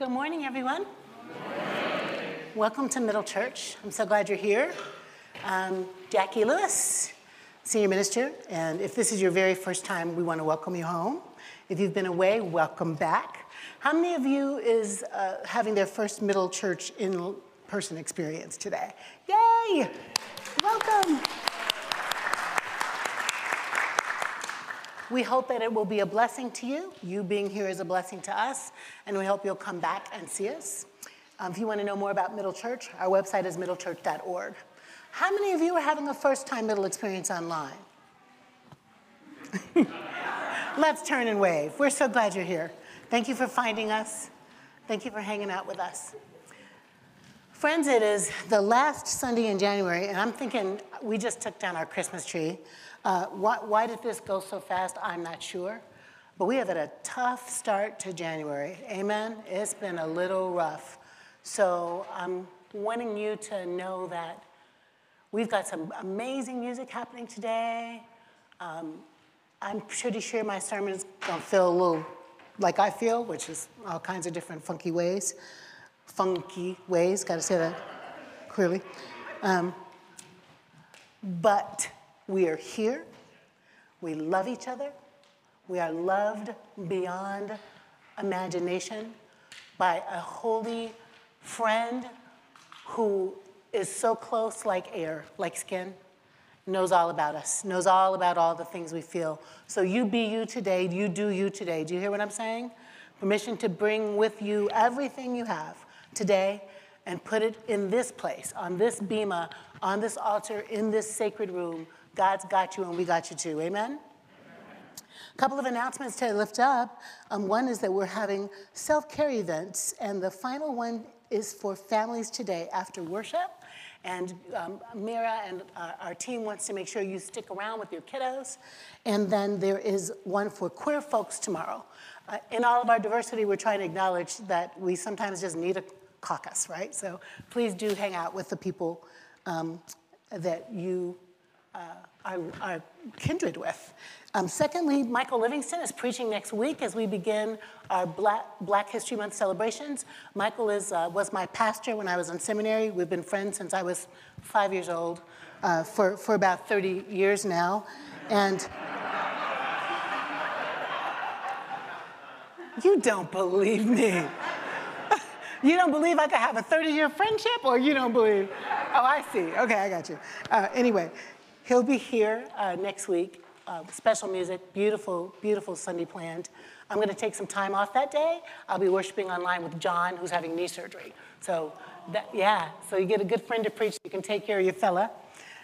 Good morning, everyone. Welcome to Middle Church. I'm so glad you're here. Um, Jacqui Lewis, Senior Minister, and if this is your very first time, we want to welcome you home. If you've been away, welcome back. How many of you is uh, having their first Middle Church in person experience today? Yay! Welcome. We hope that it will be a blessing to you. You being here is a blessing to us, and we hope you'll come back and see us. Um, if you want to know more about Middle Church, our website is middlechurch.org. How many of you are having a first time Middle experience online? Let's turn and wave. We're so glad you're here. Thank you for finding us. Thank you for hanging out with us. Friends, it is the last Sunday in January, and I'm thinking we just took down our Christmas tree. Uh, why, why did this go so fast? I'm not sure. But we have had a tough start to January. Amen? It's been a little rough. So I'm wanting you to know that we've got some amazing music happening today. Um, I'm pretty sure my sermon is going to feel a little like I feel, which is all kinds of different funky ways. Funky ways, got to say that clearly. Um, but we are here. We love each other. We are loved beyond imagination by a holy friend who is so close like air, like skin, knows all about us, knows all about all the things we feel. So you be you today, you do you today. Do you hear what I'm saying? Permission to bring with you everything you have today and put it in this place, on this bema, on this altar, in this sacred room God's got you and we got you too. Amen? A couple of announcements to lift up. Um, one is that we're having self care events, and the final one is for families today after worship. And um, Mira and our team wants to make sure you stick around with your kiddos. And then there is one for queer folks tomorrow. Uh, in all of our diversity, we're trying to acknowledge that we sometimes just need a caucus, right? So please do hang out with the people um, that you uh, are, kindred with. Um, secondly, Michael Livingston is preaching next week as we begin our Black, Black History Month celebrations. Michael is, uh, was my pastor when I was in seminary. We've been friends since I was five years old, uh, for, for about 30 years now. And you don't believe me. you don't believe I could have a 30 year friendship, or you don't believe? Oh, I see. Okay, I got you. Uh, anyway, He'll be here uh, next week. Uh, special music, beautiful, beautiful Sunday planned. I'm going to take some time off that day. I'll be worshiping online with John, who's having knee surgery. So, that, yeah, so you get a good friend to preach, you can take care of your fella.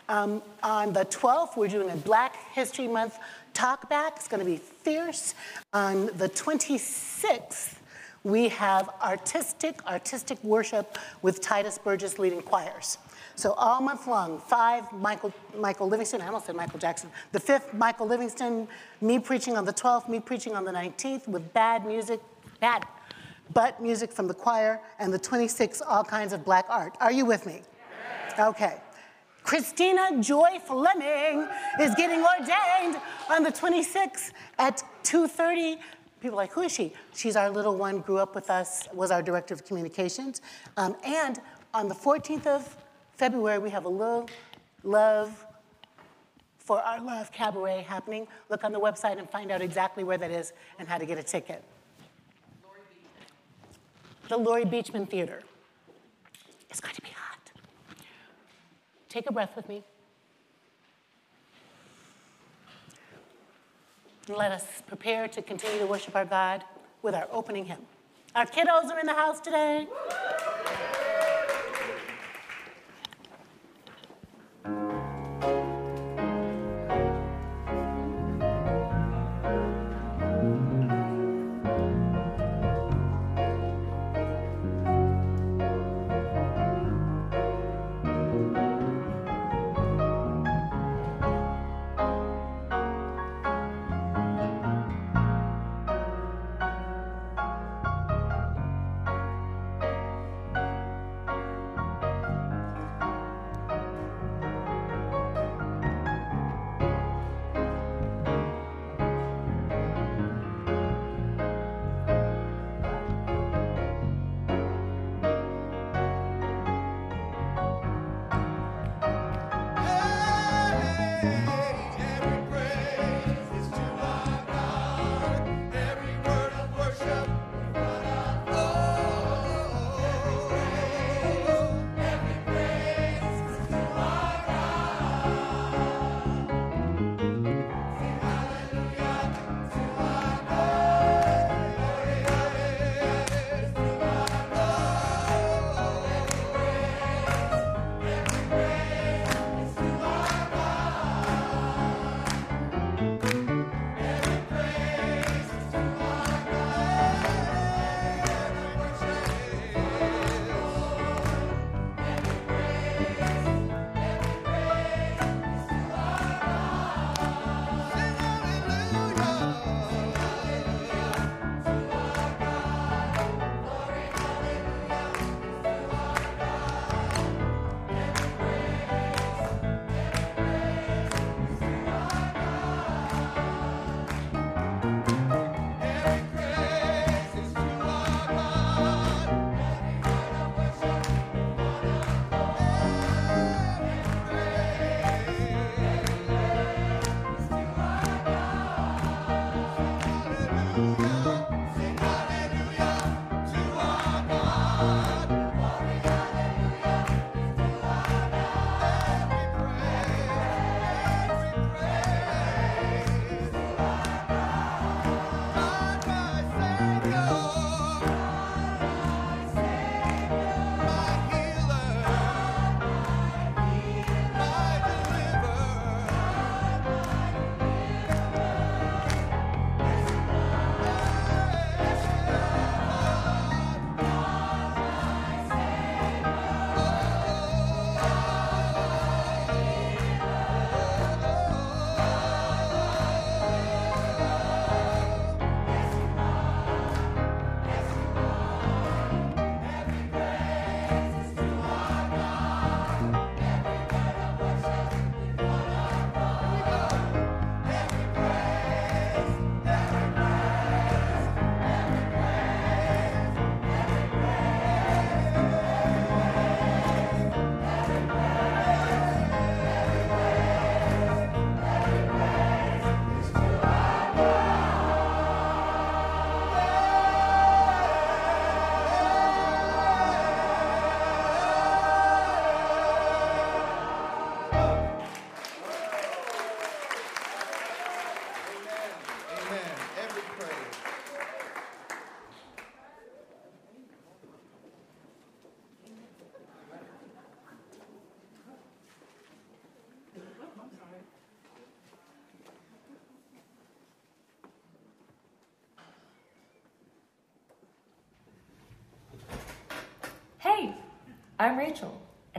Um, on the 12th, we're doing a Black History Month talk back. It's going to be fierce. On the 26th, we have artistic, artistic worship with Tituss Burgess leading choirs. So all month long, five Michael, Michael Livingston, I almost said Michael Jackson. The fifth, Michael Livingston, me preaching on the 12th, me preaching on the 19th with bad music, bad, but music from the choir, and the 26th, all kinds of black art. Are you with me? Okay. Christina Joy Fleming is getting ordained on the 26th at 2.30. People are like, who is she? She's our little one, grew up with us, was our director of communications. Um, and on the 14th of February, we have a little love for our love cabaret happening. Look on the website and find out exactly where that is and how to get a ticket. The Laurie Beechman Theater. It's going to be hot. Take a breath with me. let us prepare to continue to worship our God with our opening hymn. Our kiddos are in the house today.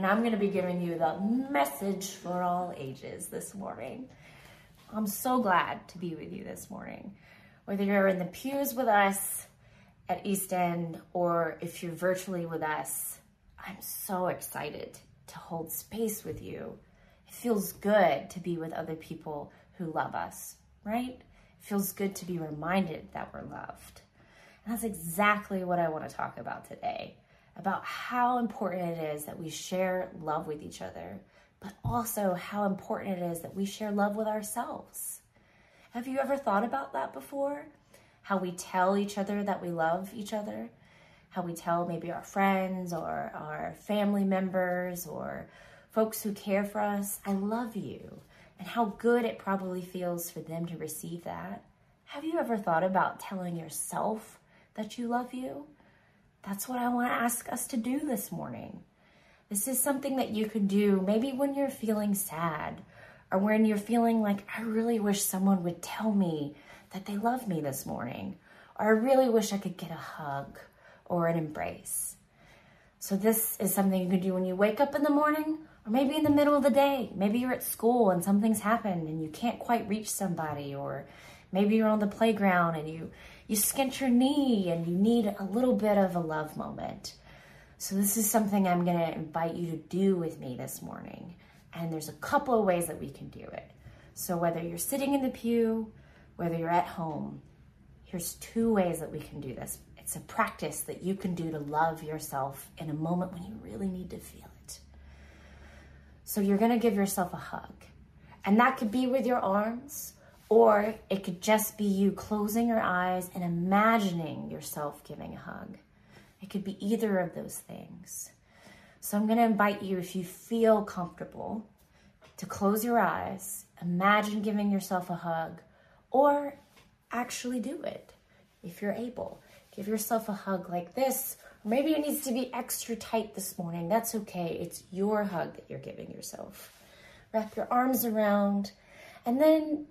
I'm going to be giving you the message for all ages this morning. I'm so glad to be with you this morning. Whether you're in the pews with us at East End or if you're virtually with us, I'm so excited to hold space with you. It feels good to be with other people who love us, right? It feels good to be reminded that we're loved. And that's exactly what I want to talk about today about how important it is that we share love with each other, but also how important it is that we share love with ourselves. Have you ever thought about that before? How we tell each other that we love each other? How we tell maybe our friends or our family members or folks who care for us, I love you, and how good it probably feels for them to receive that. Have you ever thought about telling yourself that you love you? That's what I want to ask us to do this morning. This is something that you could do maybe when you're feeling sad or when you're feeling like, I really wish someone would tell me that they love me this morning, or I really wish I could get a hug or an embrace. So, this is something you can do when you wake up in the morning or maybe in the middle of the day. Maybe you're at school and something's happened and you can't quite reach somebody, or maybe you're on the playground and you you skint your knee and you need a little bit of a love moment. So, this is something I'm going to invite you to do with me this morning. And there's a couple of ways that we can do it. So, whether you're sitting in the pew, whether you're at home, here's two ways that we can do this. It's a practice that you can do to love yourself in a moment when you really need to feel it. So, you're going to give yourself a hug. And that could be with your arms or it could just be you closing your eyes and imagining yourself giving a hug. It could be either of those things. So I'm going to invite you, if you feel comfortable, to close your eyes, imagine giving yourself a hug, or actually do it if you're able. Give yourself a hug like this, maybe it needs to be extra tight this morning. That's okay. It's your hug that you're giving yourself. Wrap your arms around, and then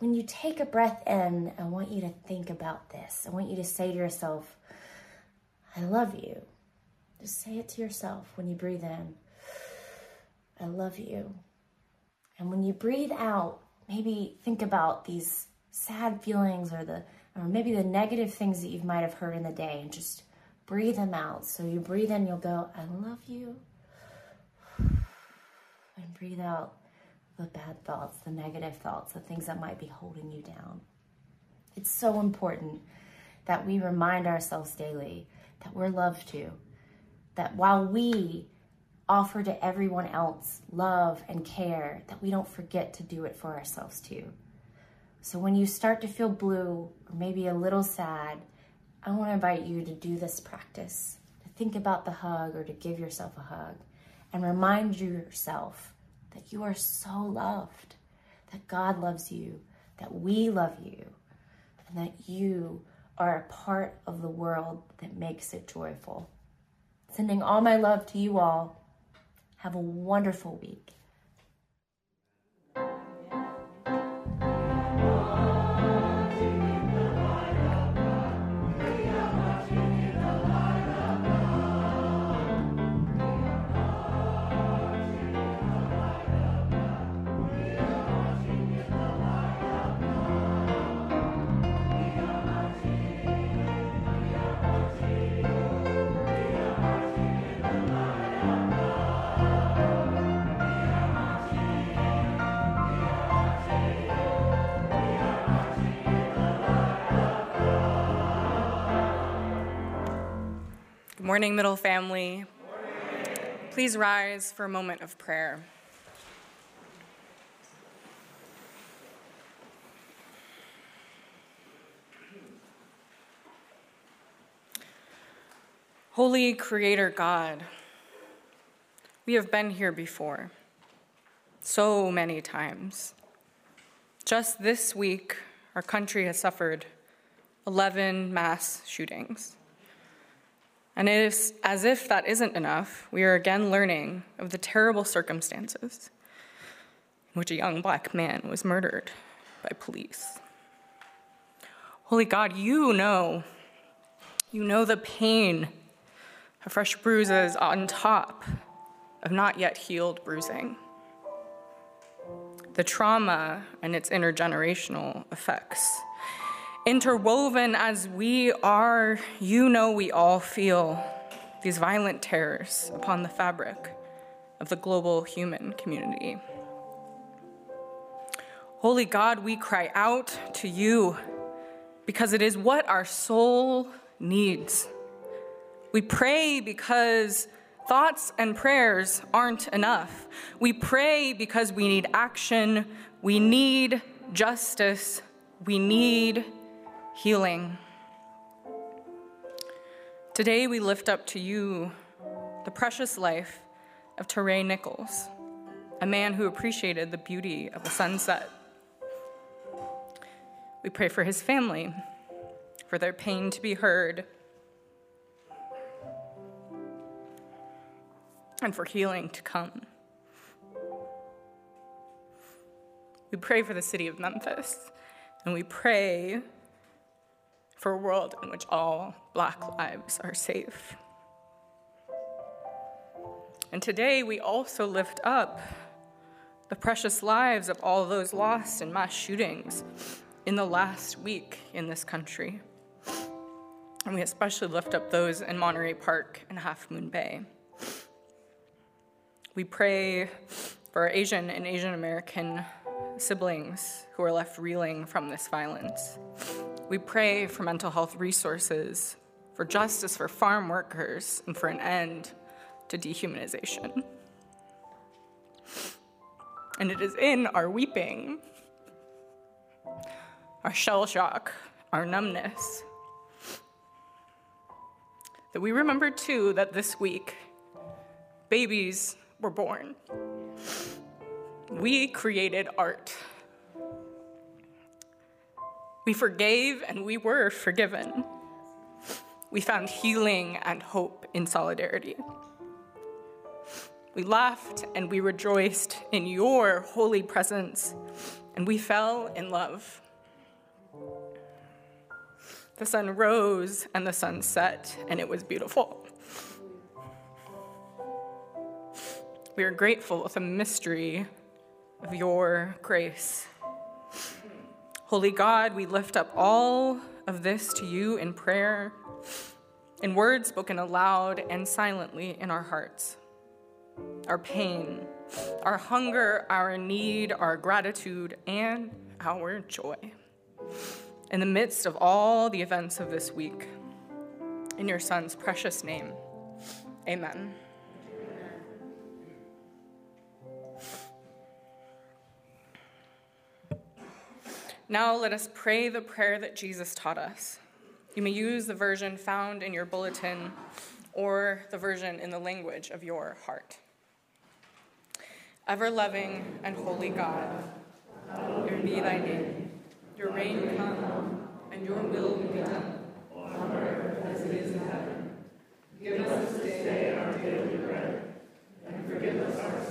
when you take a breath in, I want you to think about this. I want you to say to yourself, I love you. Just say it to yourself when you breathe in. I love you. And when you breathe out, maybe think about these sad feelings or the or maybe the negative things that you might have heard in the day and just breathe them out. So you breathe in, you'll go, I love you. And breathe out, the bad thoughts, the negative thoughts, the things that might be holding you down. It's so important that we remind ourselves daily that we're loved too. That while we offer to everyone else love and care, that we don't forget to do it for ourselves too. So when you start to feel blue or maybe a little sad, I want to invite you to do this practice, to think about the hug or to give yourself a hug and remind yourself that you are so loved, that God loves you, that we love you, and that you are a part of the world that makes it joyful. Sending all my love to you all. Have a wonderful week. Morning, Middle Family. Please rise for a moment of prayer. Holy Creator God, we have been here before, so many times. Just this week, our country has suffered 11 mass shootings. And it is as if that isn't enough, we are again learning of the terrible circumstances in which a young black man was murdered by police. Holy God, you know, you know the pain of fresh bruises on top of not yet healed bruising. The trauma and its intergenerational effects. Interwoven as we are, you know, we all feel these violent terrors upon the fabric of the global human community. Holy God, we cry out to you because it is what our soul needs. We pray because thoughts and prayers aren't enough. We pray because we need action, we need justice, we need healing. Today we lift up to you the precious life of Tyre Nichols, a man who appreciated the beauty of a sunset we pray for his family, for their pain to be heard, and for healing to come. We pray for the city of Memphis, and we pray for a world in which all Black lives are safe. And today we also lift up the precious lives of all those lost in mass shootings in the last week in this country. And we especially lift up those in Monterey Park and Half Moon Bay. We pray for our Asian and Asian American siblings who are left reeling from this violence. We pray for mental health resources, for justice for farm workers, and for an end to dehumanization. And it is in our weeping our shell shock, our numbness. That we remember too that this week, babies were born. We created art. We forgave and we were forgiven. We found healing and hope in solidarity. We laughed and we rejoiced in your holy presence, and we fell in love. The sun rose and the sun set, and it was beautiful. We are grateful with the mystery of your grace. Holy God, we lift up all of this to you in prayer, in words spoken aloud and silently in our hearts. Our pain, our hunger, our need, our gratitude, and our joy in the midst of all the events of this week. In your Son's precious name, amen. Now let us pray the prayer that Jesus taught us. You may use the version found in your bulletin or the version in the language of your heart. Ever loving and holy God, here be thy name. Your reign come, and your will be done, on earth as it is in heaven. Give us this day our daily bread, and forgive us our sins,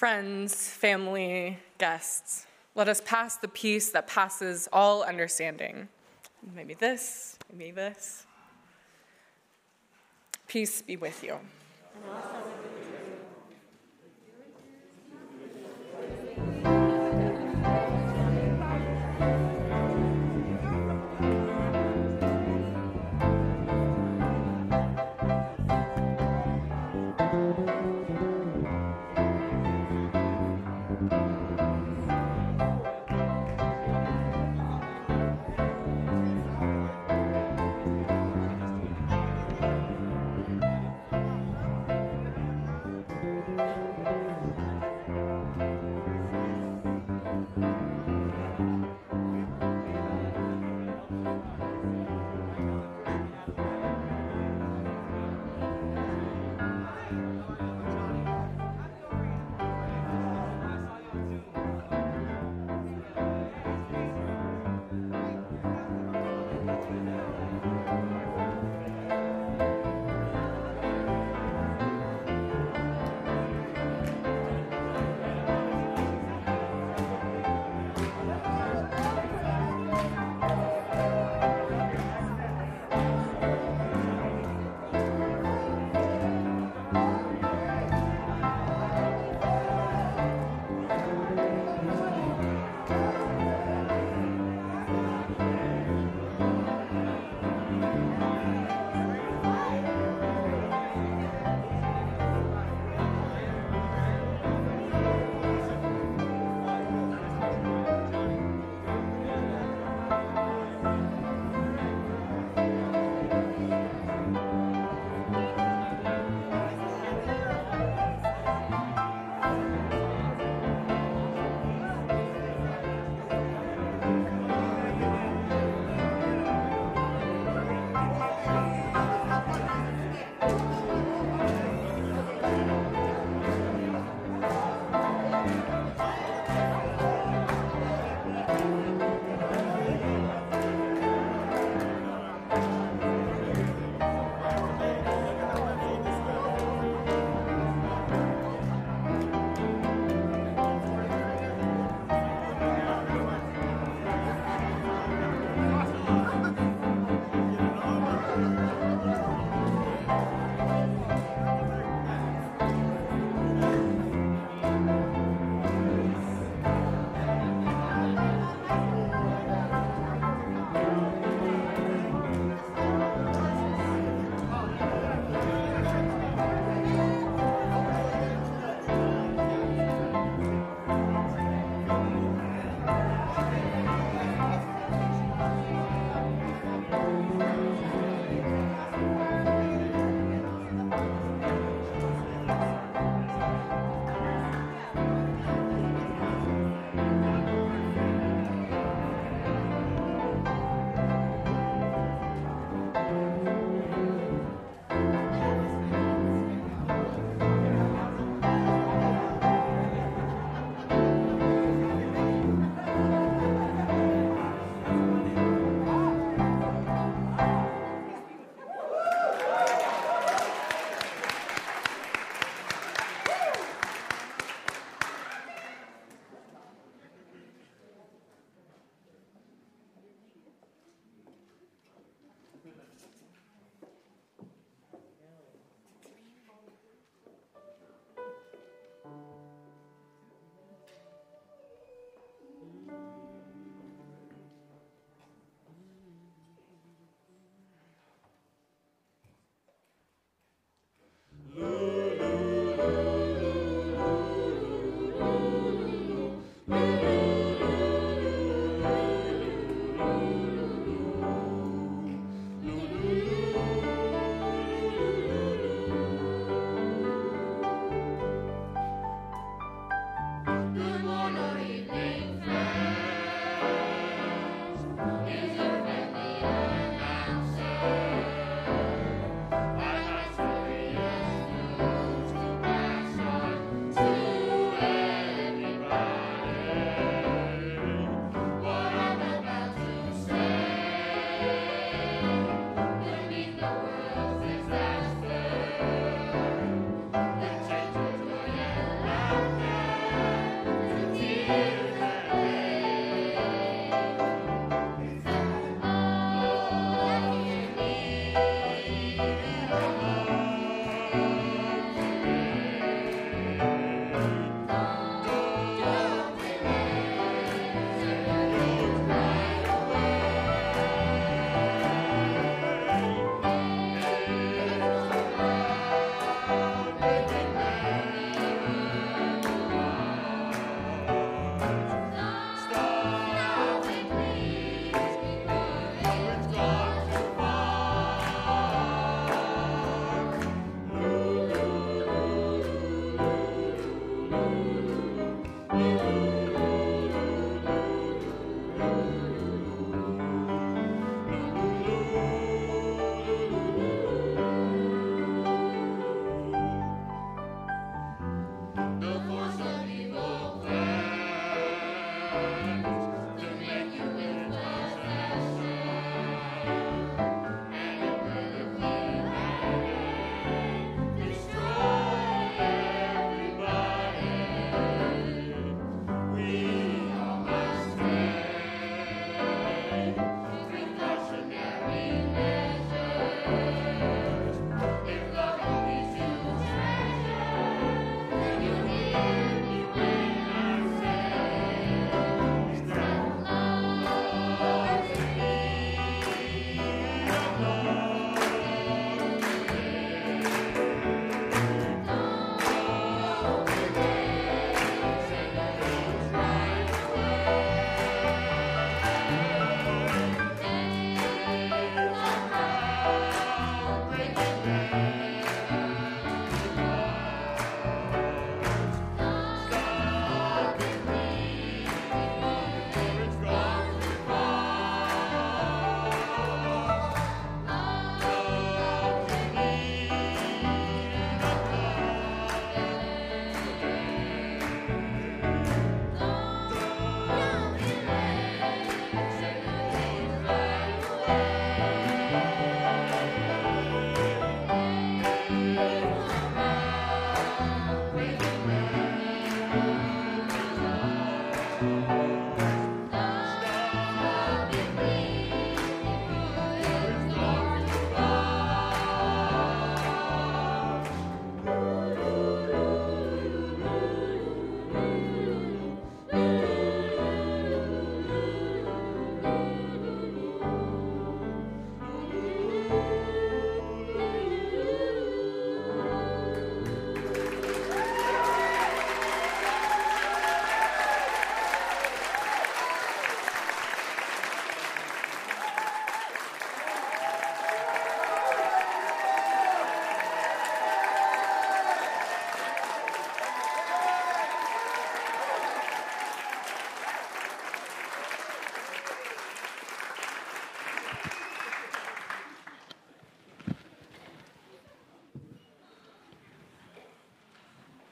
Friends, family, guests, let us pass the peace that passes all understanding. Maybe this, maybe this. Peace be with you.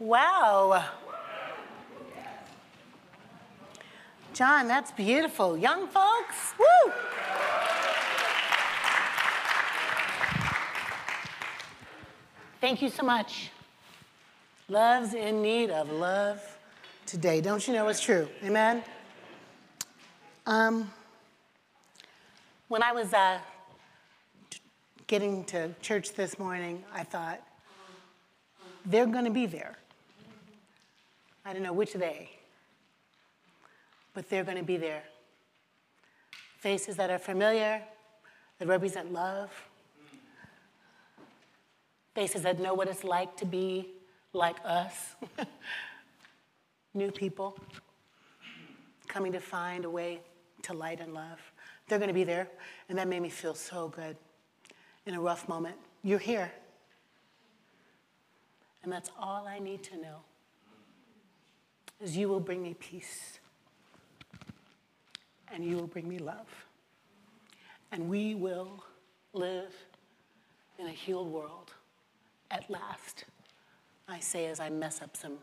Wow. John, that's beautiful. Young folks, woo! Thank you so much. Love's in need of love today. Don't you know it's true? Amen? Um, when I was uh, getting to church this morning, I thought, they're going to be there. I don't know which they, but they're going to be there. Faces that are familiar, that represent love, faces that know what it's like to be like us, new people coming to find a way to light and love. They're going to be there, and that made me feel so good in a rough moment. You're here. And that's all I need to know is you will bring me peace and you will bring me love. And we will live in a healed world at last. I say as I mess up some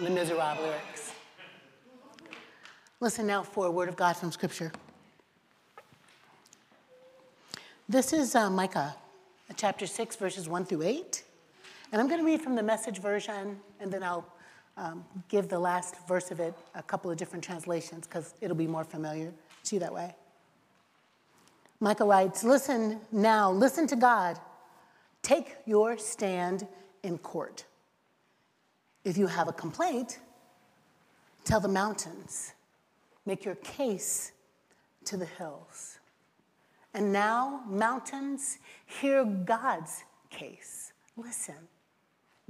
Les Miserables lyrics. Listen now for a word of God from Scripture. This is uh, Micah, chapter 6, verses 1 through 8. And I'm going to read from the message version, and then I'll um, give the last verse of it a couple of different translations because it'll be more familiar to you that way. Micah writes, Listen now, listen to God. Take your stand in court. If you have a complaint, tell the mountains. Make your case to the hills. And now, mountains, hear God's case. Listen,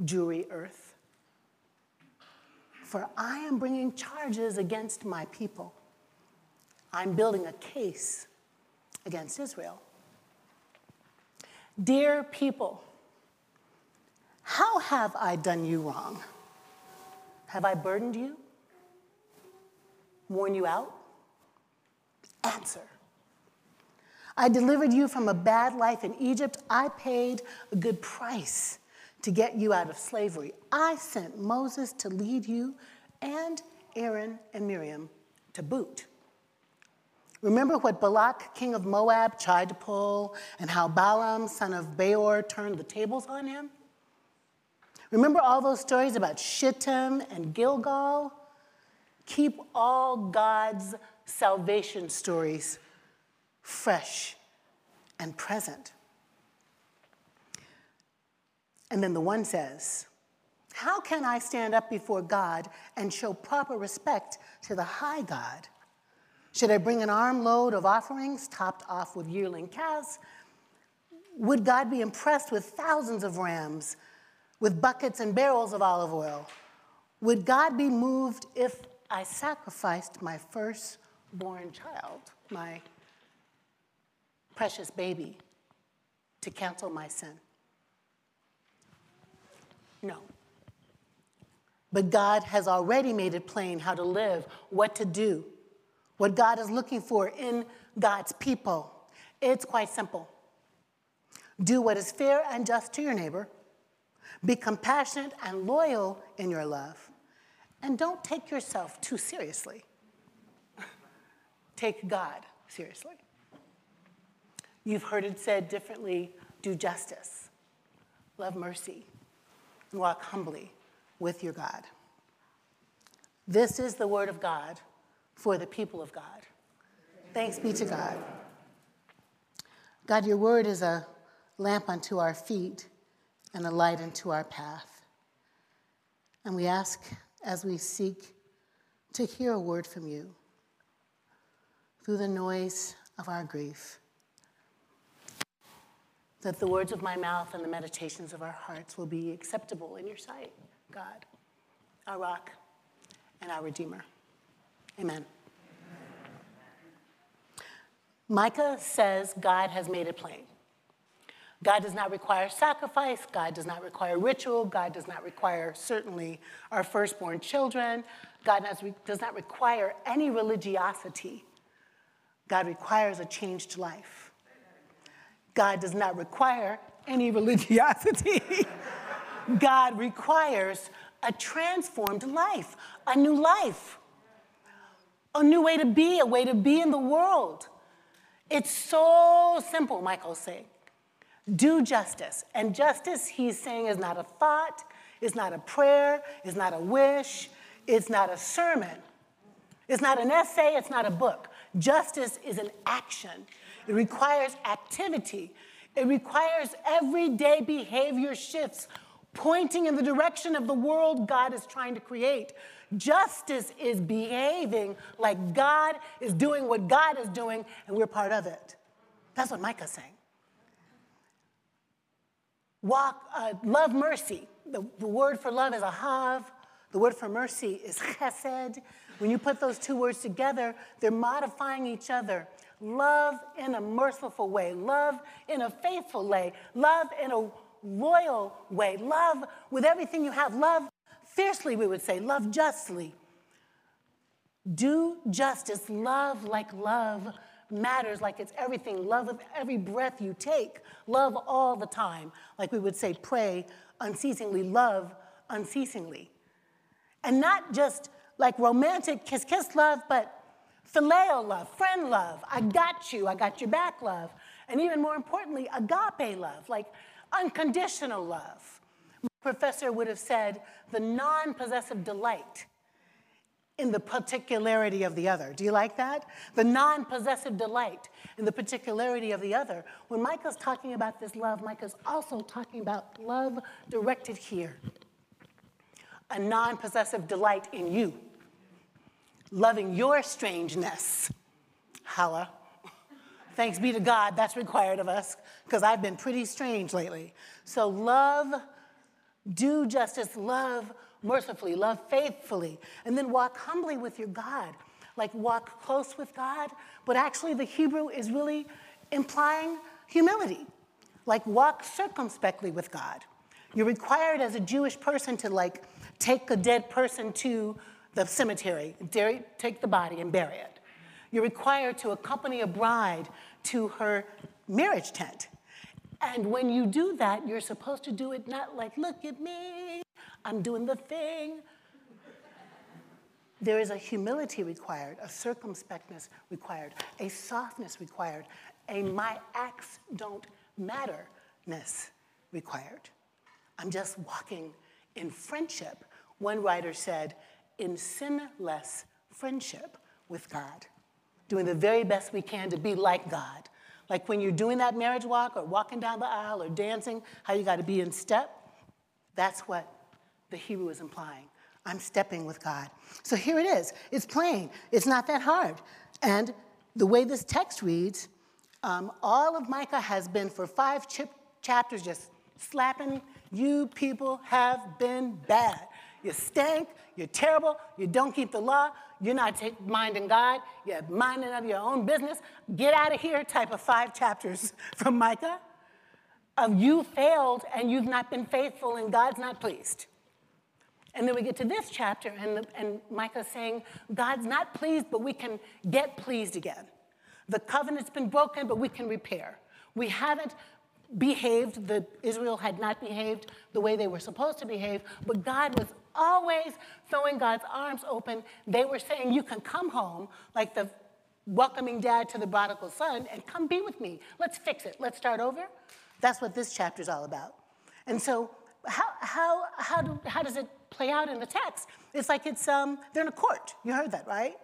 jury earth. For I am bringing charges against my people. I'm building a case against Israel. Dear people, how have I done you wrong? Have I burdened you? Worn you out? Answer. I delivered you from a bad life in Egypt. I paid a good price to get you out of slavery. I sent Moses to lead you and Aaron and Miriam to boot. Remember what Balak, king of Moab, tried to pull, and how Balaam, son of Beor, turned the tables on him? Remember all those stories about Shittim and Gilgal? Keep all God's salvation stories fresh and present. And then the one says, How can I stand up before God and show proper respect to the high God? Should I bring an armload of offerings topped off with yearling calves? Would God be impressed with thousands of rams, with buckets and barrels of olive oil? Would God be moved if I sacrificed my firstborn child, my precious baby, to cancel my sin? No. But God has already made it plain how to live, what to do what God is looking for in God's people. It's quite simple. Do what is fair and just to your neighbor. Be compassionate and loyal in your love. And don't take yourself too seriously. take God seriously. You've heard it said differently do justice, love mercy, walk humbly with your God. This is the word of God for the people of God. Thanks be to God. God, your word is a lamp unto our feet and a light unto our path. And we ask as we seek to hear a word from you through the noise of our grief, that the words of my mouth and the meditations of our hearts will be acceptable in your sight, God, our rock and our Redeemer. Amen. Micah says God has made it plain. God does not require sacrifice. God does not require ritual. God does not require, certainly, our firstborn children. God does not require any religiosity. God requires a changed life. God does not require any religiosity. God requires a transformed life, a new life a new way to be, a way to be in the world. It's so simple, Micah's saying. Do justice. And justice, he's saying, is not a thought, is not a prayer, is not a wish, it's not a sermon, it's not an essay, it's not a book. Justice is an action, it requires activity, it requires everyday behavior shifts pointing in the direction of the world God is trying to create. Justice is behaving like God is doing what God is doing, and we're part of it. That's what Micah's saying. Walk, uh, love mercy. The, the word for love is ahav. The word for mercy is chesed. When you put those two words together, they're modifying each other. Love in a merciful way, love in a faithful way, love in a loyal way, love with everything you have, love fiercely, we would say, love justly. Do justice, love like love matters, like it's everything. Love with every breath you take, love all the time. Like we would say, pray unceasingly, love unceasingly. And not just like romantic kiss kiss love, but phileo love, friend love, I got you, I got your back love. And even more importantly, agape love, like unconditional love. My professor would have said the non possessive delight in the particularity of the other. Do you like that? The non possessive delight in the particularity of the other. When Micah's talking about this love, Micah's also talking about love directed here. A non possessive delight in you, loving your strangeness. Holla. Thanks be to God, that's required of us, because I've been pretty strange lately. So, love, do justice, love mercifully, love faithfully, and then walk humbly with your God. Like walk close with God, but actually the Hebrew is really implying humility. Like walk circumspectly with God. You're required as a Jewish person to like take a dead person to the cemetery, take the body and bury it. You're required to accompany a bride to her marriage tent. And when you do that, you're supposed to do it not like, look at me, I'm doing the thing. There is a humility required, a circumspectness required, a softness required, a my acts don't matterness required. I'm just walking in friendship. One writer said, in sinless friendship with God, doing the very best we can to be like God. Like when you're doing that marriage walk or walking down the aisle or dancing, how you got to be in step, that's what the Hebrew is implying. I'm stepping with God. So here it is. It's plain. It's not that hard. And the way this text reads, um, all of Micah has been for five chapters just slapping, you people have been bad. You stink, you're terrible, you don't keep the law, you're not minding God, you're minding of your own business. Get out of here, type of five chapters from Micah of you failed and you've not been faithful and God's not pleased. And then we get to this chapter, and, the, and Micah's saying, God's not pleased, but we can get pleased again. The covenant's been broken, but we can repair. We haven't behaved, the, Israel had not behaved the way they were supposed to behave, but God was always throwing God's arms open. They were saying, You can come home, like the welcoming dad to the prodigal son, and come be with me. Let's fix it. Let's start over. That's what this chapter is all about. And so, how, how, how, do, how does it play out in the text. It's like it's um, they're in a court. You heard that, right?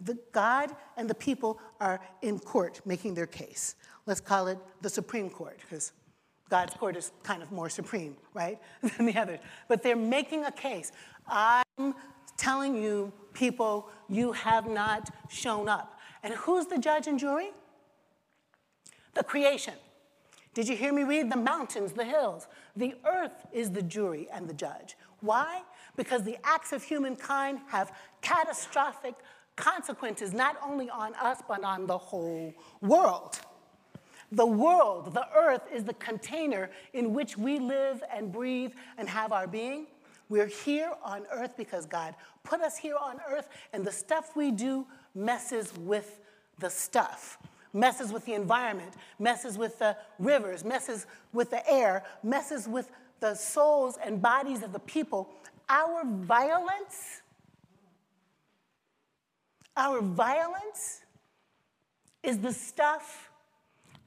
The God and the people are in court making their case. Let's call it the Supreme Court, because God's court is kind of more supreme, right, than the others. But they're making a case. I'm telling you, people, you have not shown up. And who's the judge and jury? The creation. Did you hear me read? The mountains, the hills. The earth is the jury and the judge. Why? Because the acts of humankind have catastrophic consequences, not only on us, but on the whole world. The world, the earth, is the container in which we live and breathe and have our being. We're here on earth because God put us here on earth, and the stuff we do messes with the stuff messes with the environment, messes with the rivers, messes with the air, messes with the souls and bodies of the people. Our violence, our violence is the stuff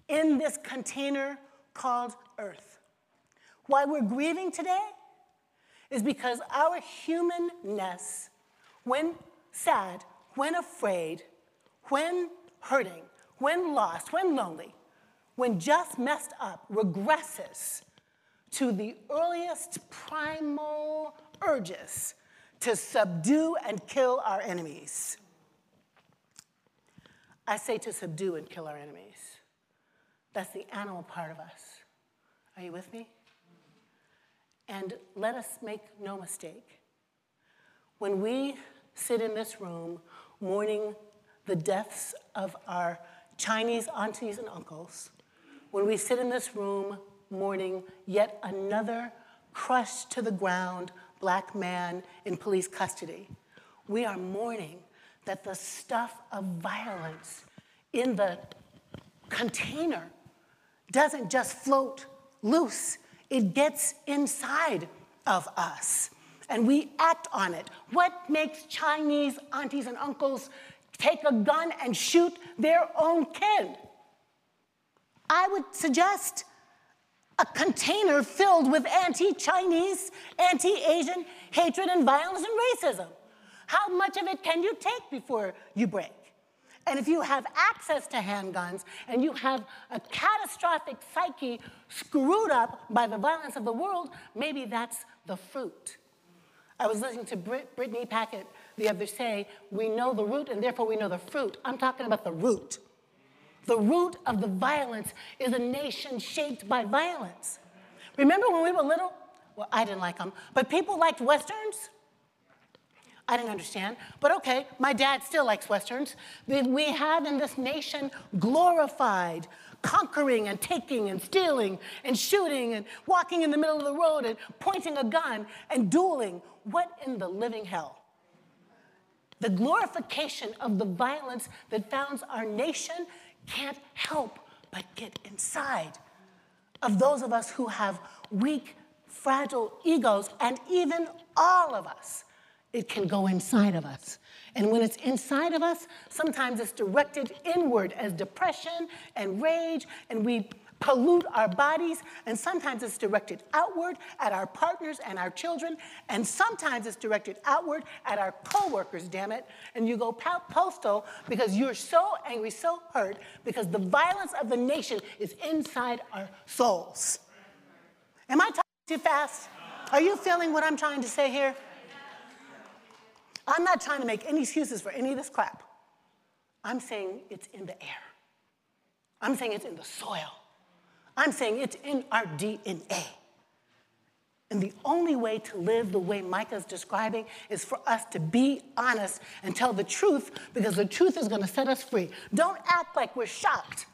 in this container called earth. Why we're grieving today is because our humanness, when sad, when afraid, when hurting, when lost, when lonely, when just messed up, regresses to the earliest primal urges to subdue and kill our enemies. I say to subdue and kill our enemies. That's the animal part of us. Are you with me? And let us make no mistake. When we sit in this room mourning the deaths of our Chinese aunties and uncles, when we sit in this room mourning yet another crushed to the ground black man in police custody, we are mourning that the stuff of violence in the container doesn't just float loose, it gets inside of us. And we act on it. What makes Chinese aunties and uncles take a gun and shoot their own kin. I would suggest a container filled with anti Chinese, anti Asian hatred and violence and racism. How much of it can you take before you break? And if you have access to handguns and you have a catastrophic psyche screwed up by the violence of the world, maybe that's the fruit. I was listening to Brit- Brittany Packnett the other day, we know the root and therefore we know the fruit. I'm talking about the root. The root of the violence is a nation shaped by violence. Remember when we were little? Well, I didn't like them, but people liked Westerns. I didn't understand, but okay, my dad still likes Westerns. We have in this nation glorified conquering and taking and stealing and shooting and walking in the middle of the road and pointing a gun and dueling. What in the living hell? The glorification of the violence that founds our nation can't help but get inside of those of us who have weak, fragile egos, and even all of us. It can go inside of us. And when it's inside of us, sometimes it's directed inward as depression and rage, and we pollute our bodies, and sometimes it's directed outward at our partners and our children, and sometimes it's directed outward at our coworkers, damn it. And you go postal because you're so angry, so hurt, because the violence of the nation is inside our souls. Am I talking too fast? Are you feeling what I'm trying to say here? I'm not trying to make any excuses for any of this crap. I'm saying it's in the air. I'm saying it's in the soil. I'm saying it's in our DNA. And the only way to live the way Micah's describing is for us to be honest and tell the truth because the truth is going to set us free. Don't act like we're shocked.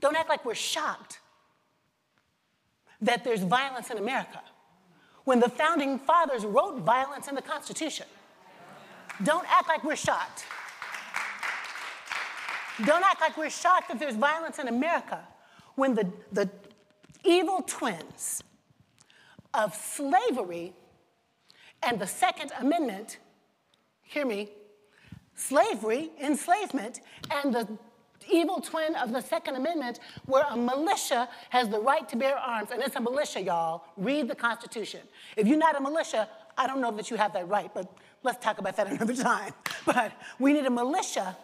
Don't act like we're shocked that there's violence in America when the founding fathers wrote violence in the Constitution. Don't act like we're shocked. Don't act like we're shocked that there's violence in America when the, the evil twins of slavery and the Second Amendment, hear me, slavery, enslavement, and the evil twin of the Second Amendment, where a militia has the right to bear arms. And it's a militia, y'all. Read the Constitution. If you're not a militia, I don't know that you have that right, but let's talk about that another time. But we need a militia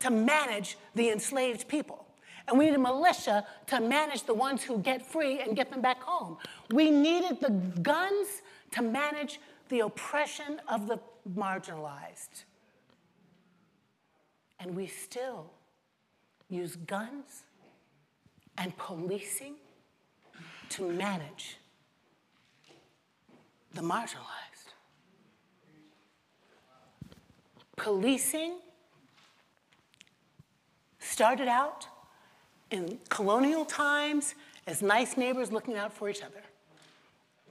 to manage the enslaved people. And we need a militia to manage the ones who get free and get them back home. We needed the guns to manage the oppression of the marginalized. And we still use guns and policing to manage the marginalized. Policing started out in colonial times as nice neighbors looking out for each other.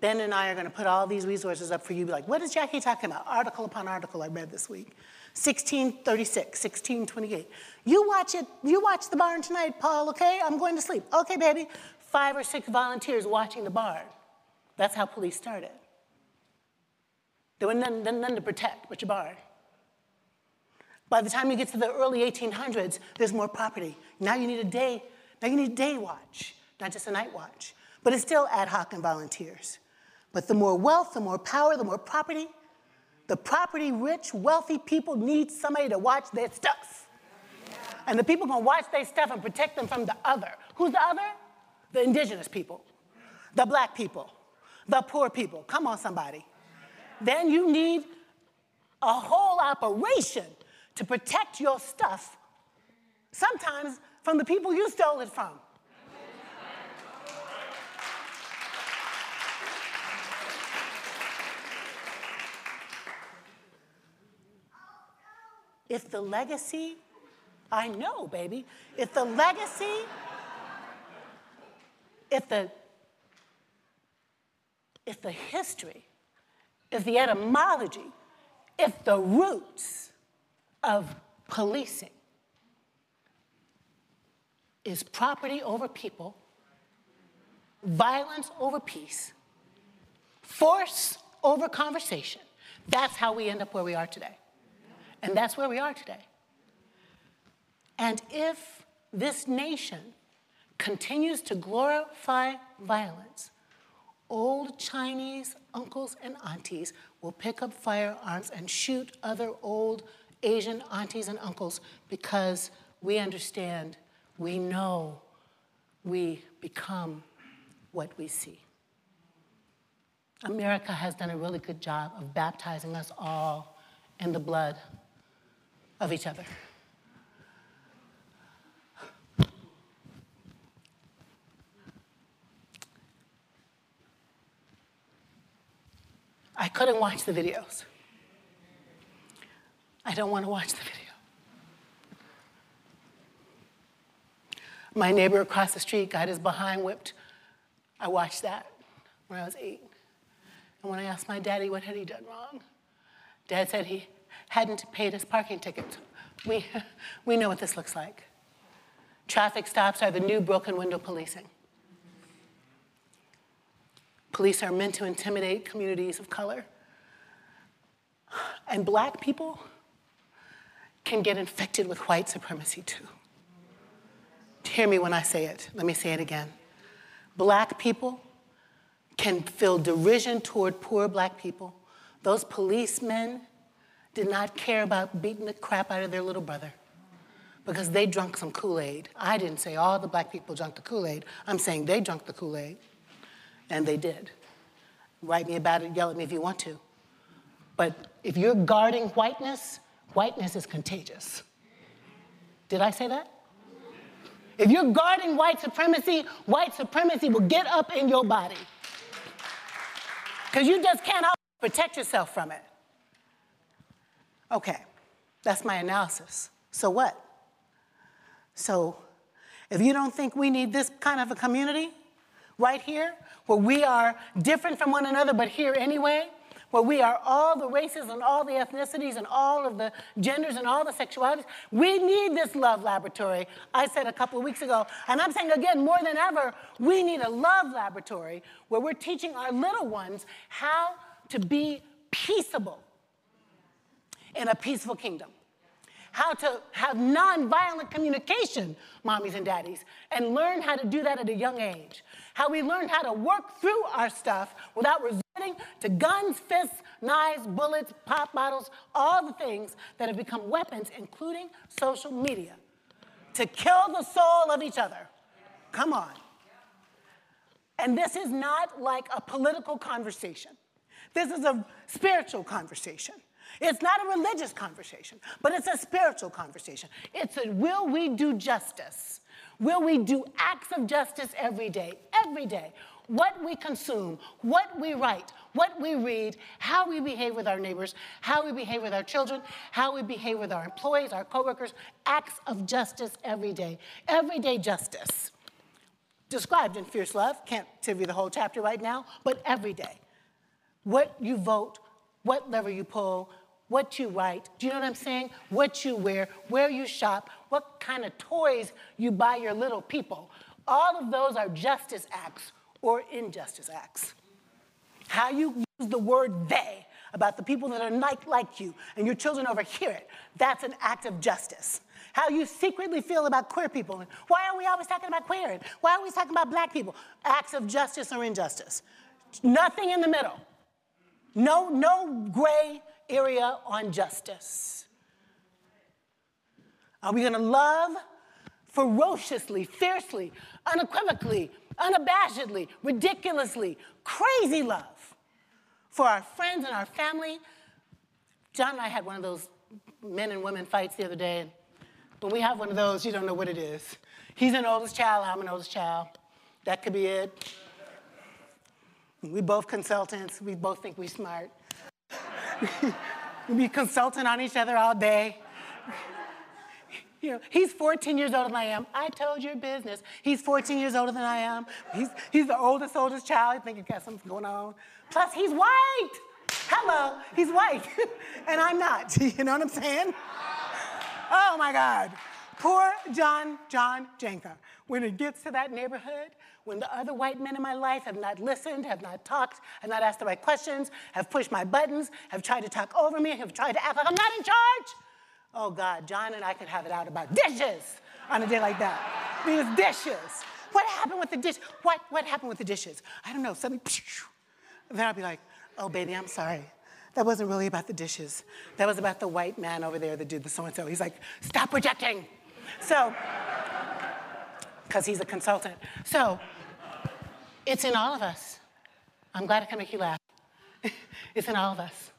Ben and I are going to put all these resources up for you. Be like, what is Jacqui talking about? Article upon article I read this week. 1636, 1628. You watch it, you watch the barn tonight, Paul, okay? I'm going to sleep. Okay, baby. Five or six volunteers watching the barn. That's how police started. There was none, none to protect but your barn. By the time you get to the early 1800s, there's more property. Now you need a day, now you need a day watch, not just a night watch. But it's still ad hoc and volunteers. But the more wealth, the more power, the more property, the property rich, wealthy people need somebody to watch their stuff. And the people gonna watch their stuff and protect them from the other. Who's the other? The indigenous people, the black people, the poor people. Come on, somebody. Then you need a whole operation to protect your stuff, sometimes from the people you stole it from. If the legacy, I know, baby, if the legacy, if the if the history, if the etymology, if the roots of policing is property over people, violence over peace, force over conversation. That's how we end up where we are today. And that's where we are today. And if this nation continues to glorify violence, old Chinese uncles and aunties will pick up firearms and shoot other old Asian aunties and uncles because we understand, we know, we become what we see. America has done a really good job of baptizing us all in the blood of each other. I couldn't watch the videos. I don't want to watch the video. My neighbor across the street got his behind whipped. I watched that when I was eight. And when I asked my daddy what had he done wrong, dad said he hadn't paid his parking ticket. We, we know what this looks like. Traffic stops are the new broken window policing. Police are meant to intimidate communities of color. And black people can get infected with white supremacy too. Hear me when I say it. Let me say it again. Black people can feel derision toward poor black people. Those policemen did not care about beating the crap out of their little brother because they drunk some Kool Aid. I didn't say all the black people drank the Kool Aid. I'm saying they drank the Kool Aid. And they did. Write me about it, yell at me if you want to. But if you're guarding whiteness, whiteness is contagious. Did I say that? If you're guarding white supremacy, white supremacy will get up in your body. Because you just can't protect yourself from it. Okay, that's my analysis. So what? So if you don't think we need this kind of a community right here, where we are different from one another but here anyway, where we are all the races and all the ethnicities and all of the genders and all the sexualities. We need this love laboratory, I said a couple of weeks ago. And I'm saying again, more than ever, we need a love laboratory where we're teaching our little ones how to be peaceable in a peaceful kingdom how to have nonviolent communication, mommies and daddies, and learn how to do that at a young age. How we learn how to work through our stuff without to guns, fists, knives, bullets, pop bottles, all the things that have become weapons, including social media, to kill the soul of each other. Come on. And this is not like a political conversation. This is a spiritual conversation. It's not a religious conversation, but it's a spiritual conversation. It's a will we do justice? Will we do acts of justice every day? Every day. What we consume, what we write, what we read, how we behave with our neighbors, how we behave with our children, how we behave with our employees, our coworkers, acts of justice every day. Everyday justice. Described in Fierce Love, can't tell you the whole chapter right now, but every day. What you vote, what lever you pull, what you write, do you know what I'm saying? What you wear, where you shop, what kind of toys you buy your little people. All of those are justice acts or injustice acts. How you use the word they about the people that are not like you and your children overhear it, that's an act of justice. How you secretly feel about queer people. And why are we always talking about queer? And why are we talking about black people? Acts of justice or injustice. Nothing in the middle. No, no gray area on justice. Are we to love ferociously, fiercely, unequivocally, unabashedly, ridiculously, crazy love for our friends and our family? John and I had one of those men and women fights the other day. When we have one of those, you don't know what it is. He's an oldest child, I'm an oldest child. That could be it. We both consultants, we both think we're smart. we be consulting on each other all day. You know, he's 14 years older than I am. I told your business. He's 14 years older than I am. He's, he's the oldest, oldest child. I think he got something going on. Plus, he's white. Hello, he's white. and I'm not. You know what I'm saying? Oh my God. Poor John, John Janke. When it gets to that neighborhood, when the other white men in my life have not listened, have not talked, have not asked the right questions, have pushed my buttons, have tried to talk over me, have tried to act like I'm not in charge. Oh God, John and I could have it out about dishes on a day like that. Because dishes. what happened with the dish? What, what happened with the dishes? I don't know, something, then I'll be like, oh, baby, I'm sorry. That wasn't really about the dishes. That was about the white man over there that did the so-and-so. He's like, stop projecting. So, because he's a consultant. So, it's in all of us. I'm glad I can make you laugh. it's in all of us.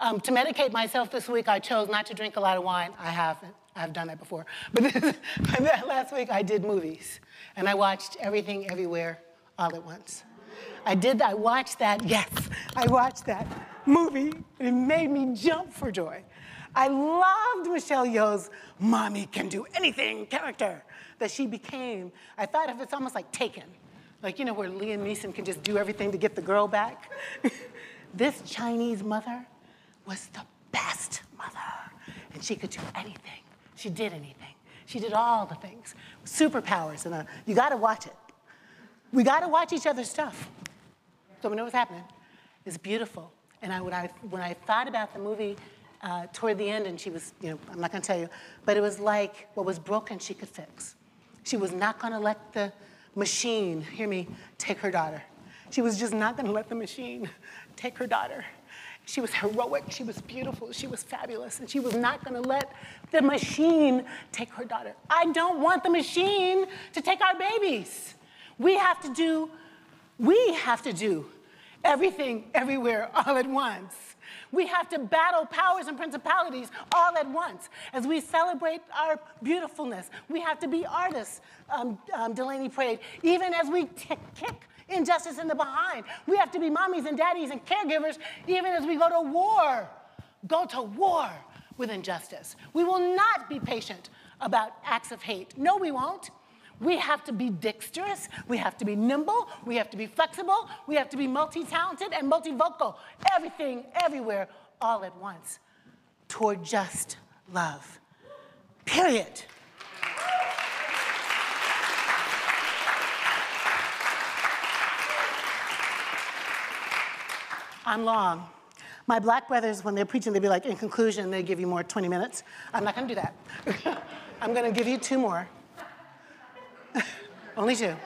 Um, to medicate myself this week, I chose not to drink a lot of wine. I haven't. I've done that before. But, this, but last week, I did movies. And I watched Everything Everywhere all at once. I did, I watched that, yes, I watched that movie. And it made me jump for joy. I loved Michelle Yeoh's mommy can do anything character that she became. I thought of it's almost like Taken, like, you know, where Liam Neeson can just do everything to get the girl back. this Chinese mother was the best mother, and she could do anything. She did anything. She did all the things. Superpowers, and you gotta watch it. We gotta watch each other's stuff. So we know what's happening. It's beautiful. And I, when, I, when I thought about the movie uh, toward the end, and she was, you know, I'm not gonna tell you, but it was like what was broken she could fix. She was not gonna let the machine, hear me, take her daughter. She was just not gonna let the machine take her daughter. She was heroic, she was beautiful, she was fabulous, and she was not gonna let the machine take her daughter. I don't want the machine to take our babies. We have to do, we have to do everything, everywhere, all at once. We have to battle powers and principalities all at once. As we celebrate our beautifulness, we have to be artists, um, um, Delaney prayed, even as we kick injustice in the behind. We have to be mommies and daddies and caregivers, even as we go to war. Go to war with injustice. We will not be patient about acts of hate. No, we won't. We have to be dexterous, we have to be nimble, we have to be flexible, we have to be multi talented and multivocal. Everything, everywhere, all at once, toward just love. Period. I'm long. My black brothers, when they're preaching, they'd be like, in conclusion, they give you more 20 minutes. I'm not gonna do that. I'm gonna give you two more. Only two.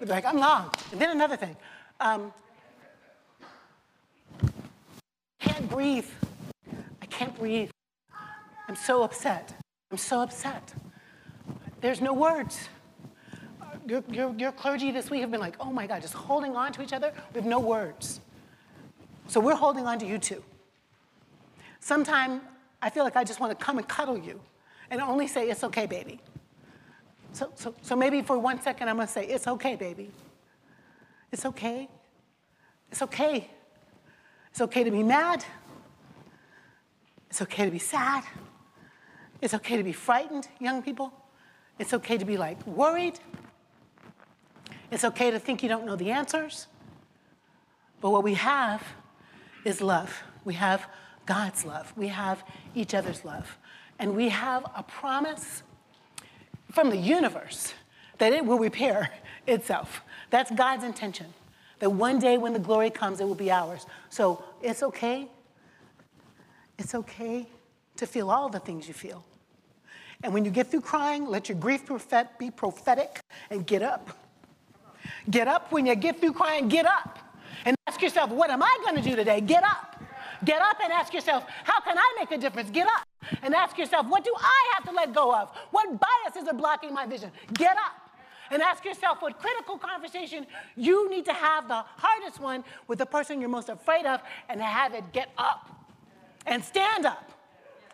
They'd be like, I'm long. And then another thing. Um, can't breathe. I can't breathe. I'm so upset. I'm so upset. There's no words. Your, your, your clergy this week have been like, oh my God, just holding on to each other with no words. So we're holding on to you too. Sometimes I feel like I just want to come and cuddle you and only say, it's okay, baby. So, so, so maybe for one second, I'm going to say, It's okay, baby. It's okay. It's okay. It's okay to be mad. It's okay to be sad. It's okay to be frightened, young people. It's okay to be like worried. It's okay to think you don't know the answers. But what we have is love. We have God's love. We have each other's love. And we have a promise from the universe that it will repair itself. That's God's intention. That one day when the glory comes, it will be ours. So it's okay. It's okay to feel all the things you feel. And when you get through crying, let your grief be prophetic and get up. Get up when you get through crying, get up. And ask yourself, what am I going to do today? Get up. Get up and ask yourself, how can I make a difference? Get up and ask yourself, what do I have to let go of? What biases are blocking my vision? Get up and ask yourself what critical conversation you need to have, the hardest one, with the person you're most afraid of, and have it get up and stand up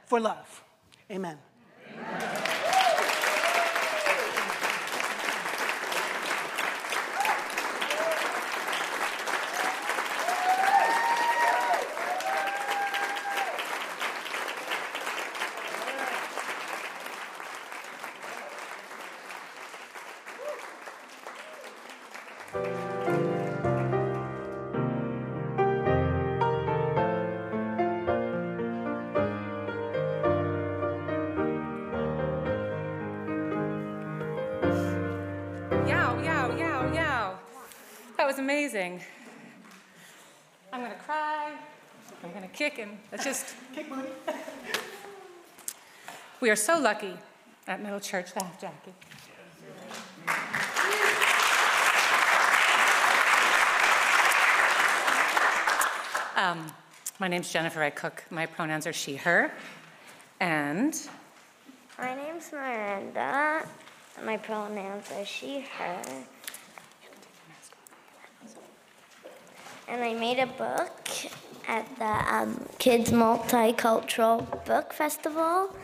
for love. Amen. Amen. let's just kick we are so lucky at Middle Church to have Jacqui. Um, my name's Jennifer I Cook. My pronouns are she, her. And? My name's Miranda. My pronouns are she, her. And I made a book at the um, Kids Multicultural Book Festival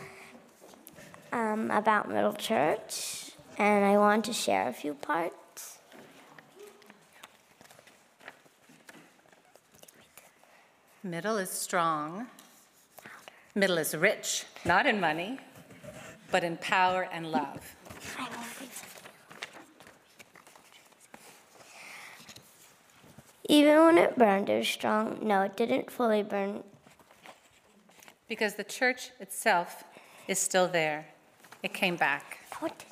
um, about Middle Church, and I want to share a few parts. middle is strong. Middle is rich, not in money, but in power and love. I will fix it. Even when it burned, it was strong. No, it didn't fully burn. Because the church itself is still there. It came back. What?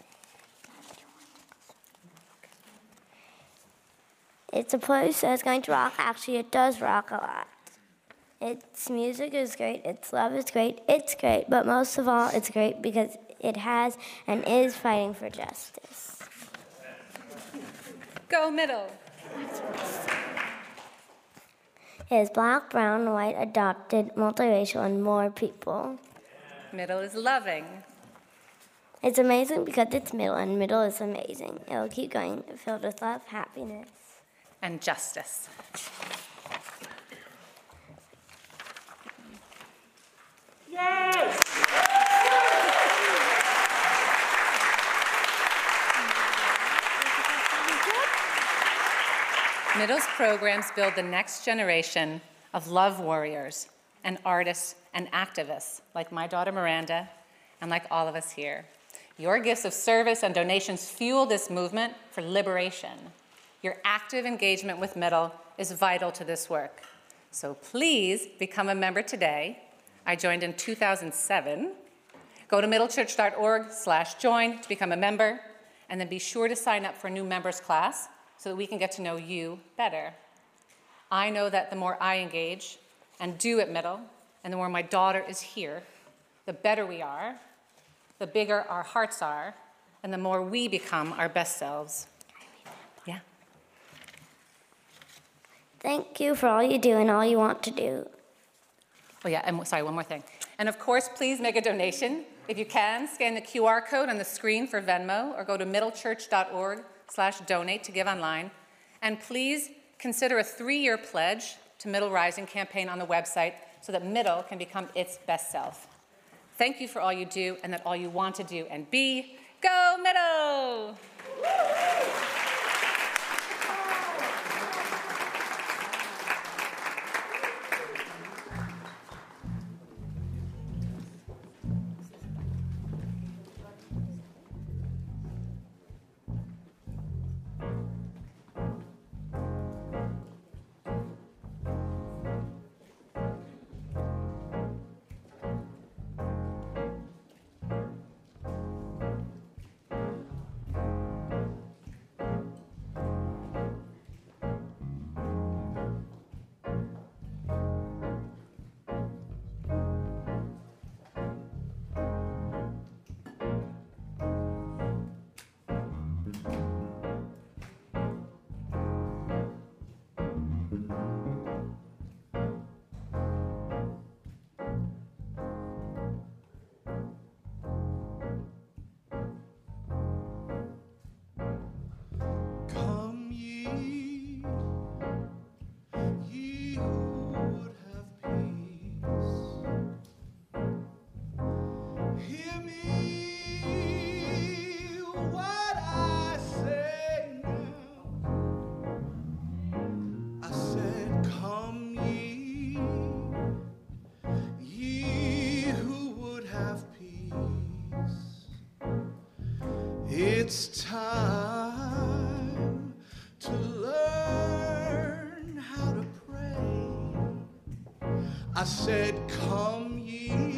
It's a place that's going to rock. Actually, it does rock a lot. Its music is great. Its love is great. It's great. But most of all, it's great because it has and is fighting for justice. Go middle. It is black, brown, white, adopted, multiracial, and more people. Middle is loving. It's amazing because it's middle, and middle is amazing. It'll keep going, filled with love, happiness. and justice. Middle's programs build the next generation of love warriors and artists and activists like my daughter Miranda and like all of us here. Your gifts of service and donations fuel this movement for liberation. Your active engagement with Middle is vital to this work. So please become a member today. I joined in 2007. Go to middlechurch.org/join to become a member and then be sure to sign up for a new members class so that we can get to know you better. I know that the more I engage and do at Middle, and the more my daughter is here, the better we are, the bigger our hearts are, and the more we become our best selves. Yeah. Thank you for all you do and all you want to do. Oh, yeah, and sorry, one more thing. And of course, please make a donation. If you can, scan the QR code on the screen for Venmo or go to middlechurch.org slash donate to give online. And please consider a three-year pledge to Middle Rising campaign on the website so that Middle can become its best self. Thank you for all you do and that all you want to do and be. Go Middle! I said, Come ye,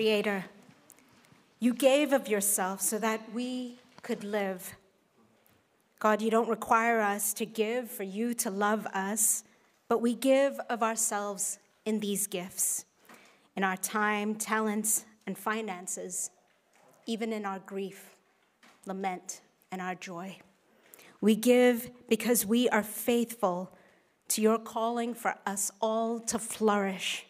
Creator, you gave of yourself so that we could live. God, you don't require us to give for you to love us, but we give of ourselves in these gifts, in our time, talents, and finances, even in our grief, lament, and our joy. We give because we are faithful to your calling for us all to flourish.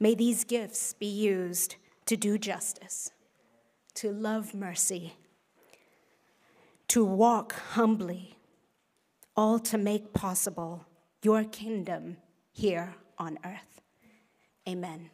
May these gifts be used to do justice, to love mercy, to walk humbly, all to make possible your kingdom here on earth. Amen.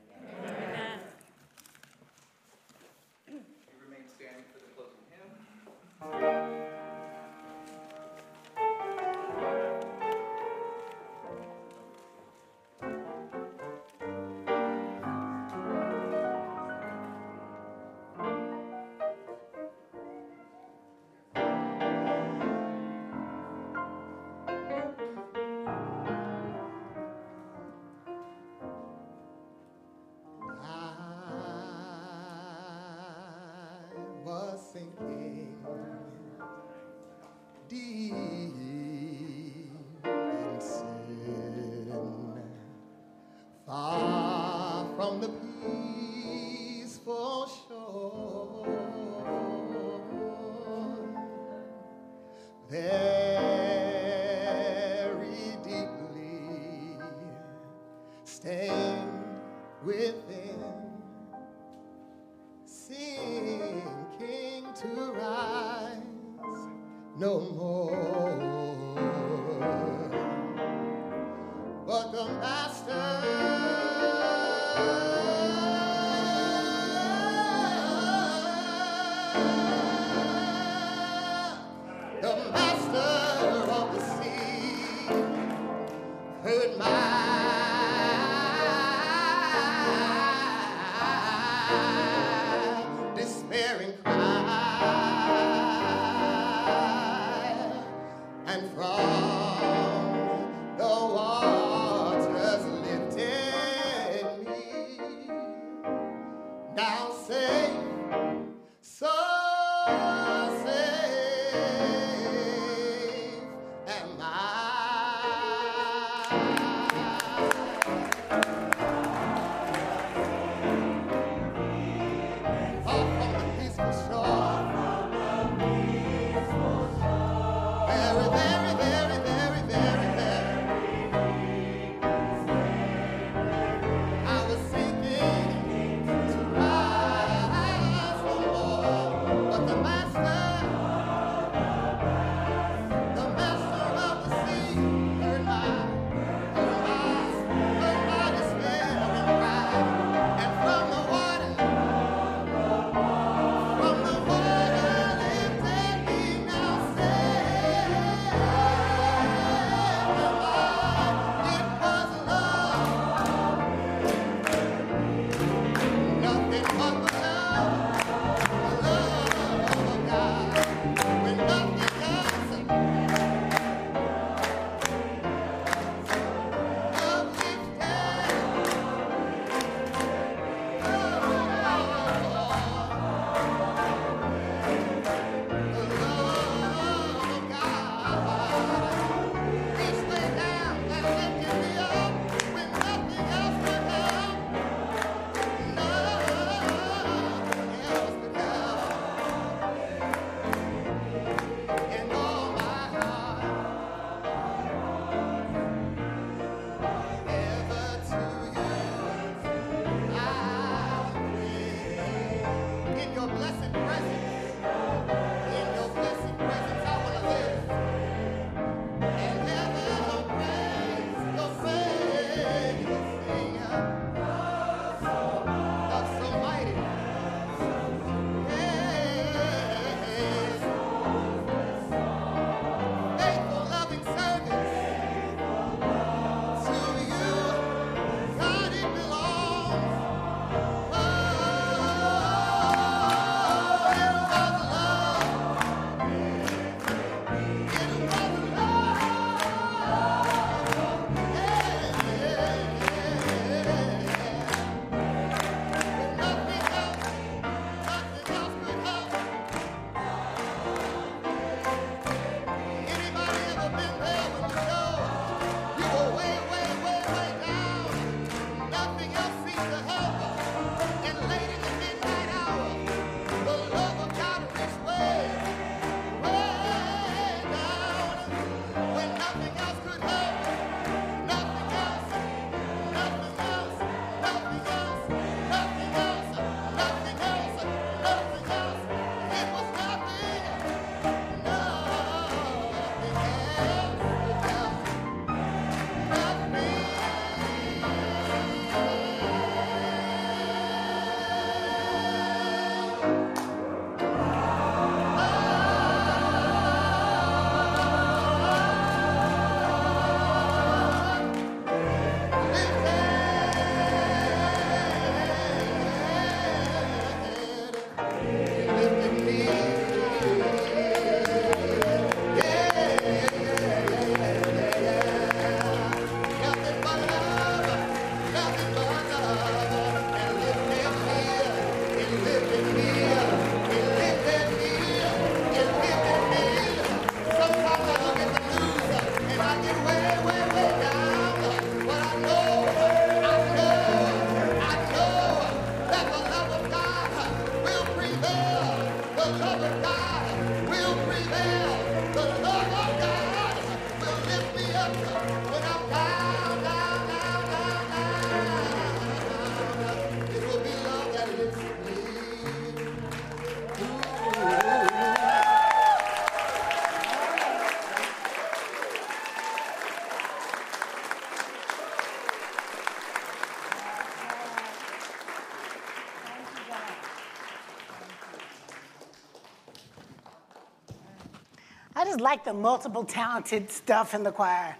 Like the multiple talented stuff in the choir.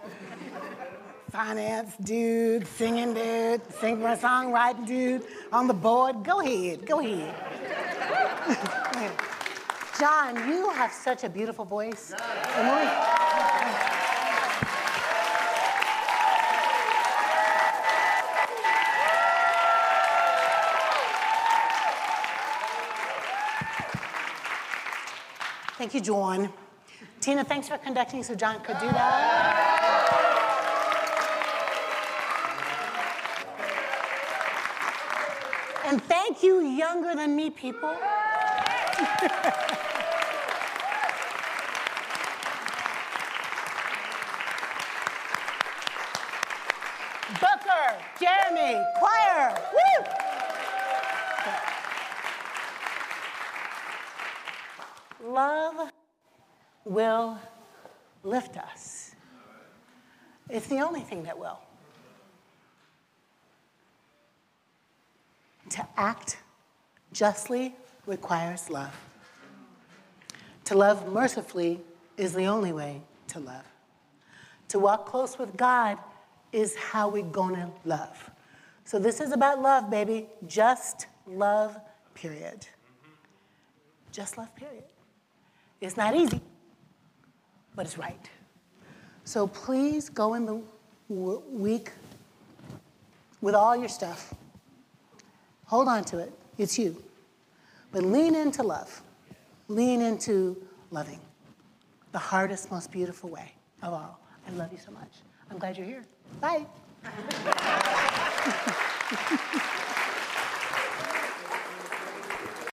Finance dude, singing dude, sing songwriting dude, on the board. Go ahead, go ahead. John, you have such a beautiful voice. And when Thank you, John. Tina, thanks for conducting so John could do that. And thank you, younger than me people. It's the only thing that will. To act justly requires love. To love mercifully is the only way to love. To walk close with God is how we're gonna love. So this is about love, baby. Just love, period. Just love, period. It's not easy, but it's right. So please go in the w- week with all your stuff. Hold on to it. It's you. But lean into love. Lean into loving. The hardest, most beautiful way of all. I love you so much. I'm glad you're here. Bye.